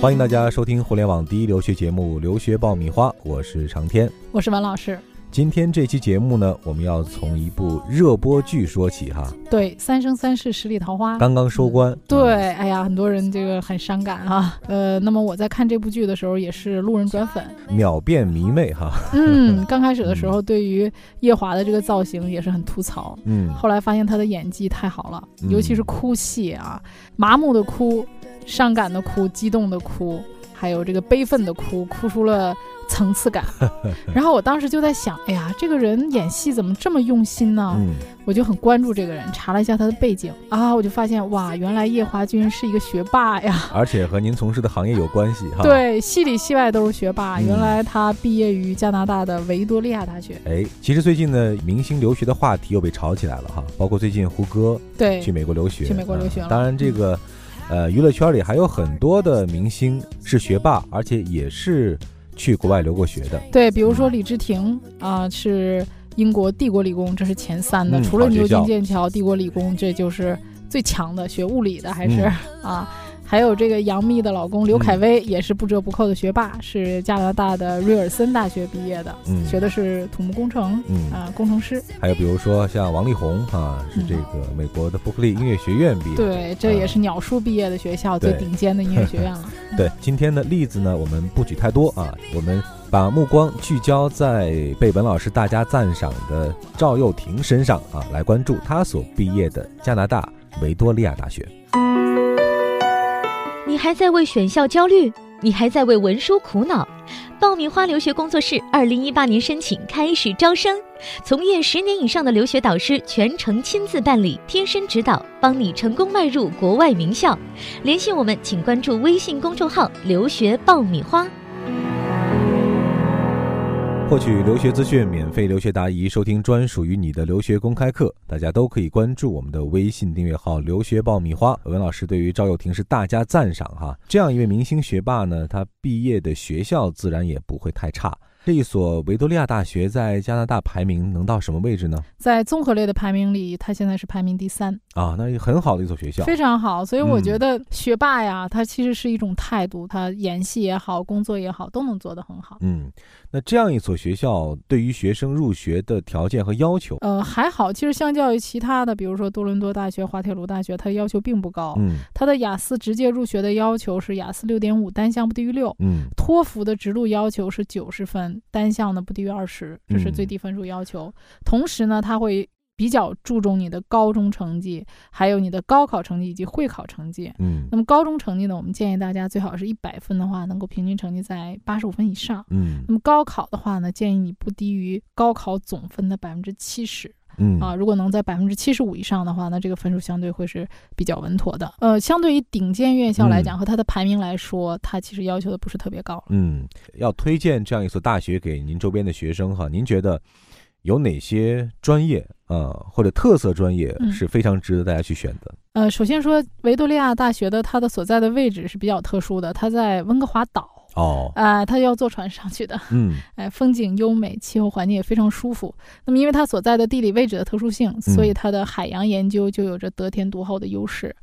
欢迎大家收听互联网第一留学节目《留学爆米花》，我是长天，我是王老师。今天这期节目呢，我们要从一部热播剧说起哈。对，《三生三世十里桃花》刚刚收官。对，哎呀，很多人这个很伤感啊。呃，那么我在看这部剧的时候，也是路人转粉，秒变迷妹哈。嗯，刚开始的时候，对于夜华的这个造型也是很吐槽。嗯，后来发现他的演技太好了，尤其是哭戏啊，麻木的哭，伤感的哭，激动的哭，还有这个悲愤的哭，哭出了。层次感，然后我当时就在想，哎呀，这个人演戏怎么这么用心呢？嗯，我就很关注这个人，查了一下他的背景啊，我就发现哇，原来叶华君是一个学霸呀，而且和您从事的行业有关系哈。对，戏里戏外都是学霸。原来他毕业于加拿大的维多利亚大学。哎，其实最近呢，明星留学的话题又被炒起来了哈，包括最近胡歌对去美国留学，去美国留学了。当然，这个呃，娱乐圈里还有很多的明星是学霸，而且也是。去国外留过学的，对，比如说李治廷啊，是英国帝国理工，这是前三的，除了牛津、剑桥、帝国理工，这就是最强的，学物理的还是啊。还有这个杨幂的老公刘恺威也是不折不扣的学霸，是加拿大的瑞尔森大学毕业的，嗯学的是土木工程，啊，工程师。还有比如说像王力宏啊，是这个美国的伯克利音乐学院毕业，对，这也是鸟叔毕业的学校，最顶尖的音乐学院了。对，今天的例子呢，我们不举太多啊，我们把目光聚焦在被文老师大家赞赏的赵又廷身上啊，来关注他所毕业的加拿大维多利亚大学。还在为选校焦虑？你还在为文书苦恼？爆米花留学工作室二零一八年申请开始招生，从业十年以上的留学导师全程亲自办理，贴身指导，帮你成功迈入国外名校。联系我们，请关注微信公众号“留学爆米花”。获取留学资讯，免费留学答疑，收听专属于你的留学公开课，大家都可以关注我们的微信订阅号“留学爆米花”。文老师对于赵又廷是大加赞赏哈，这样一位明星学霸呢，他毕业的学校自然也不会太差。这一所维多利亚大学在加拿大排名能到什么位置呢？在综合类的排名里，它现在是排名第三啊，那很好的一所学校，非常好。所以我觉得学霸呀，他其实是一种态度，他演戏也好，工作也好，都能做得很好。嗯，那这样一所学校对于学生入学的条件和要求，呃，还好。其实相较于其他的，比如说多伦多大学、滑铁卢大学，它的要求并不高。嗯，它的雅思直接入学的要求是雅思六点五，单项不低于六。嗯，托福的直录要求是九十分。单项呢不低于二十，这是最低分数要求。同时呢，他会比较注重你的高中成绩，还有你的高考成绩以及会考成绩。嗯，那么高中成绩呢，我们建议大家最好是一百分的话，能够平均成绩在八十五分以上。嗯，那么高考的话呢，建议你不低于高考总分的百分之七十。嗯啊，如果能在百分之七十五以上的话，那这个分数相对会是比较稳妥的。呃，相对于顶尖院校来讲，和它的排名来说，它其实要求的不是特别高。嗯，要推荐这样一所大学给您周边的学生哈，您觉得有哪些专业啊或者特色专业是非常值得大家去选的？呃，首先说维多利亚大学的它的所在的位置是比较特殊的，它在温哥华岛。哦，啊，他要坐船上去的，嗯，哎，风景优美，气候环境也非常舒服。那么，因为它所在的地理位置的特殊性，所以它的海洋研究就有着得天独厚的优势。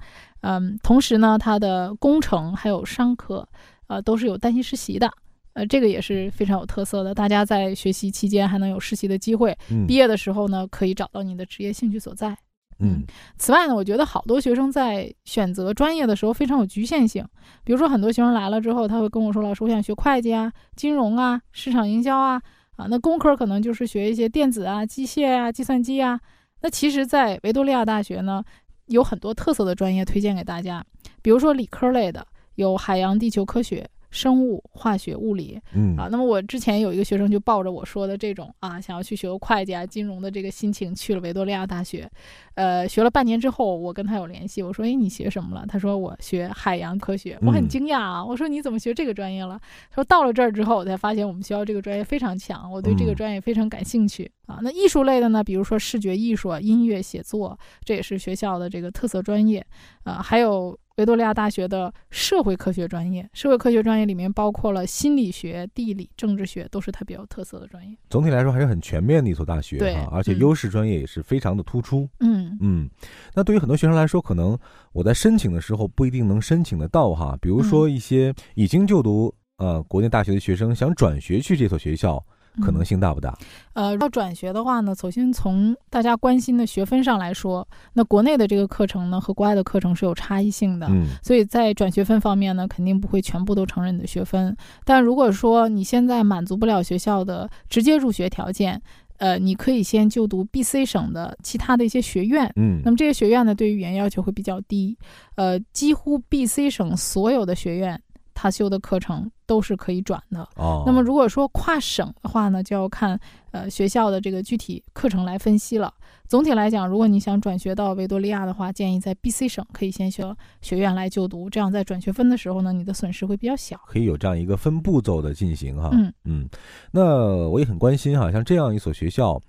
嗯，同时呢，它的工程还有商科，呃，都是有单薪实习的，呃，这个也是非常有特色的。大家在学习期间还能有实习的机会，毕业的时候呢，可以找到你的职业兴趣所在。嗯，此外呢，我觉得好多学生在选择专业的时候非常有局限性。比如说，很多学生来了之后，他会跟我说：“老师，我想学会计啊、金融啊、市场营销啊，啊，那工科可能就是学一些电子啊、机械啊、计算机啊。”那其实，在维多利亚大学呢，有很多特色的专业推荐给大家，比如说理科类的，有海洋地球科学。生物、化学、物理，嗯啊，那么我之前有一个学生就抱着我说的这种啊，想要去学会计啊、金融的这个心情去了维多利亚大学，呃，学了半年之后，我跟他有联系，我说，哎，你学什么了？他说我学海洋科学，我很惊讶啊，我说你怎么学这个专业了？他说到了这儿之后，我才发现我们学校这个专业非常强，我对这个专业非常感兴趣啊。那艺术类的呢，比如说视觉艺术、音乐、写作，这也是学校的这个特色专业啊，还有。维多利亚大学的社会科学专业。社会科学专业里面包括了心理学、地理、政治学，都是它比较特色的专业。总体来说还是很全面的一所大学，对，而且优势专业也是非常的突出。嗯嗯，那对于很多学生来说，可能我在申请的时候不一定能申请得到哈。比如说一些已经就读呃国内大学的学生，想转学去这所学校。可能性大不大？呃，要转学的话呢，首先从大家关心的学分上来说，那国内的这个课程呢和国外的课程是有差异性的，嗯，所以在转学分方面呢，肯定不会全部都承认你的学分。但如果说你现在满足不了学校的直接入学条件，呃，你可以先就读 B、C 省的其他的一些学院，嗯，那么这些学院呢，对于语言要求会比较低，呃，几乎 B、C 省所有的学院。他修的课程都是可以转的哦。那么如果说跨省的话呢，就要看呃学校的这个具体课程来分析了。总体来讲，如果你想转学到维多利亚的话，建议在 B、C 省可以先学学院来就读，这样在转学分的时候呢，你的损失会比较小。可以有这样一个分步骤的进行哈。嗯嗯。那我也很关心哈，像这样一所学校，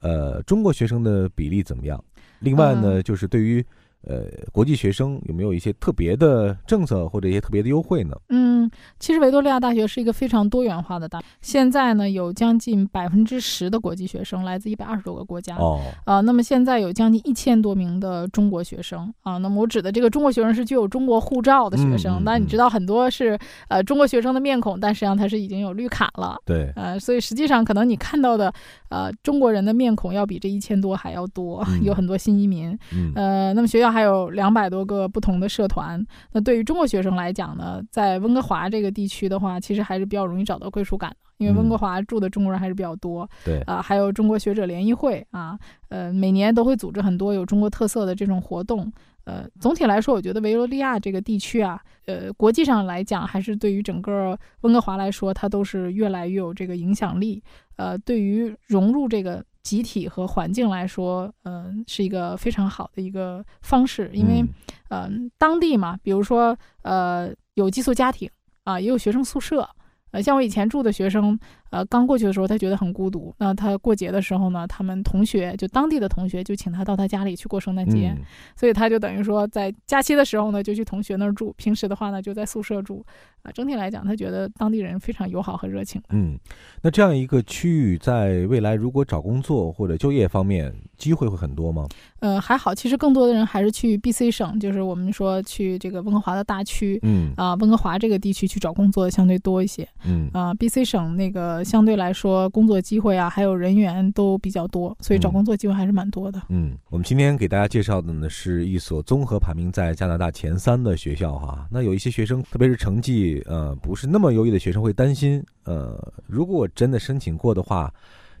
呃，中国学生的比例怎么样？另外呢，就是对于。呃，国际学生有没有一些特别的政策或者一些特别的优惠呢？嗯，其实维多利亚大学是一个非常多元化的大学，现在呢有将近百分之十的国际学生来自一百二十多个国家。哦，啊，那么现在有将近一千多名的中国学生啊。那么我指的这个中国学生是具有中国护照的学生，那你知道很多是呃中国学生的面孔，但实际上他是已经有绿卡了。对，呃，所以实际上可能你看到的呃中国人的面孔要比这一千多还要多，有很多新移民。嗯，呃，那么学校。还有两百多个不同的社团。那对于中国学生来讲呢，在温哥华这个地区的话，其实还是比较容易找到归属感的，因为温哥华住的中国人还是比较多。对啊，还有中国学者联谊会啊，呃，每年都会组织很多有中国特色的这种活动。呃，总体来说，我觉得维罗利亚这个地区啊，呃，国际上来讲，还是对于整个温哥华来说，它都是越来越有这个影响力。呃，对于融入这个。集体和环境来说，嗯，是一个非常好的一个方式，因为，嗯，当地嘛，比如说，呃，有寄宿家庭啊，也有学生宿舍。呃，像我以前住的学生，呃，刚过去的时候，他觉得很孤独。那他过节的时候呢，他们同学就当地的同学就请他到他家里去过圣诞节，所以他就等于说在假期的时候呢，就去同学那儿住，平时的话呢，就在宿舍住。啊，整体来讲，他觉得当地人非常友好和热情。嗯，那这样一个区域，在未来如果找工作或者就业方面，机会会很多吗？呃，还好，其实更多的人还是去 B、C 省，就是我们说去这个温哥华的大区，嗯啊，温哥华这个地区去找工作的相对多一些，嗯啊，B、C 省那个相对来说工作机会啊，还有人员都比较多，所以找工作机会还是蛮多的。嗯，我们今天给大家介绍的呢是一所综合排名在加拿大前三的学校哈。那有一些学生，特别是成绩呃不是那么优异的学生会担心，呃，如果我真的申请过的话。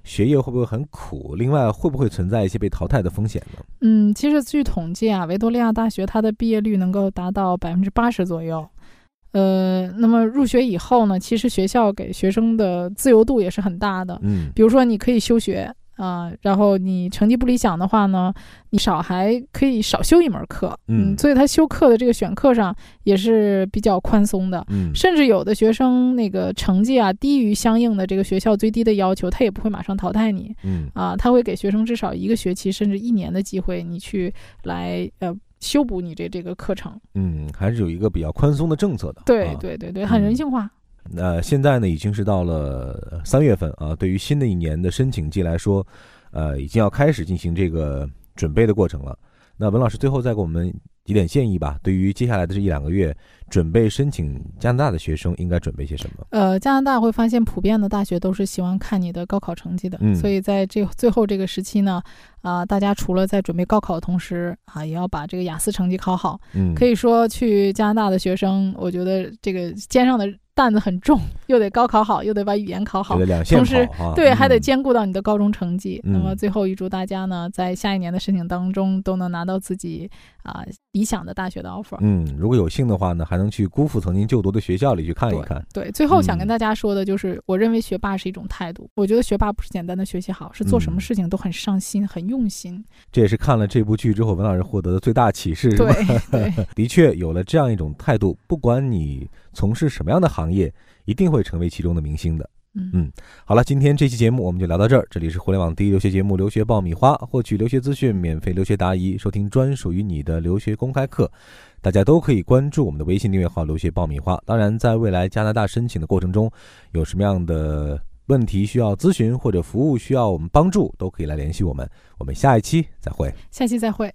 学业会不会很苦？另外，会不会存在一些被淘汰的风险呢？嗯，其实据统计啊，维多利亚大学它的毕业率能够达到百分之八十左右。呃，那么入学以后呢，其实学校给学生的自由度也是很大的。嗯，比如说你可以休学。啊，然后你成绩不理想的话呢，你少还可以少修一门课，嗯，所以他修课的这个选课上也是比较宽松的，嗯，甚至有的学生那个成绩啊低于相应的这个学校最低的要求，他也不会马上淘汰你，嗯，啊，他会给学生至少一个学期甚至一年的机会，你去来呃修补你这这个课程，嗯，还是有一个比较宽松的政策的，对对对对，很人性化。那现在呢，已经是到了三月份啊。对于新的一年的申请季来说，呃，已经要开始进行这个准备的过程了。那文老师最后再给我们几点建议吧。对于接下来的这一两个月，准备申请加拿大的学生应该准备些什么？呃，加拿大会发现，普遍的大学都是喜欢看你的高考成绩的。嗯，所以在这最后这个时期呢，啊，大家除了在准备高考的同时啊，也要把这个雅思成绩考好。嗯，可以说去加拿大的学生，我觉得这个肩上的。担子很重，又得高考好，又得把语言考好，同时对还得兼顾到你的高中成绩。那么最后预祝大家呢，在下一年的申请当中都能拿到自己啊理想的大学的 offer。嗯，如果有幸的话呢，还能去辜负曾经就读的学校里去看一看。对，最后想跟大家说的就是，我认为学霸是一种态度。我觉得学霸不是简单的学习好，是做什么事情都很上心、很用心。这也是看了这部剧之后，文老师获得的最大启示。对对，的确有了这样一种态度，不管你从事什么样的行业。一定会成为其中的明星的。嗯，好了，今天这期节目我们就聊到这儿。这里是互联网第一留学节目《留学爆米花》，获取留学资讯，免费留学答疑，收听专属于你的留学公开课。大家都可以关注我们的微信订阅号“留学爆米花”。当然，在未来加拿大申请的过程中，有什么样的问题需要咨询或者服务需要我们帮助，都可以来联系我们。我们下一期再会。下期再会。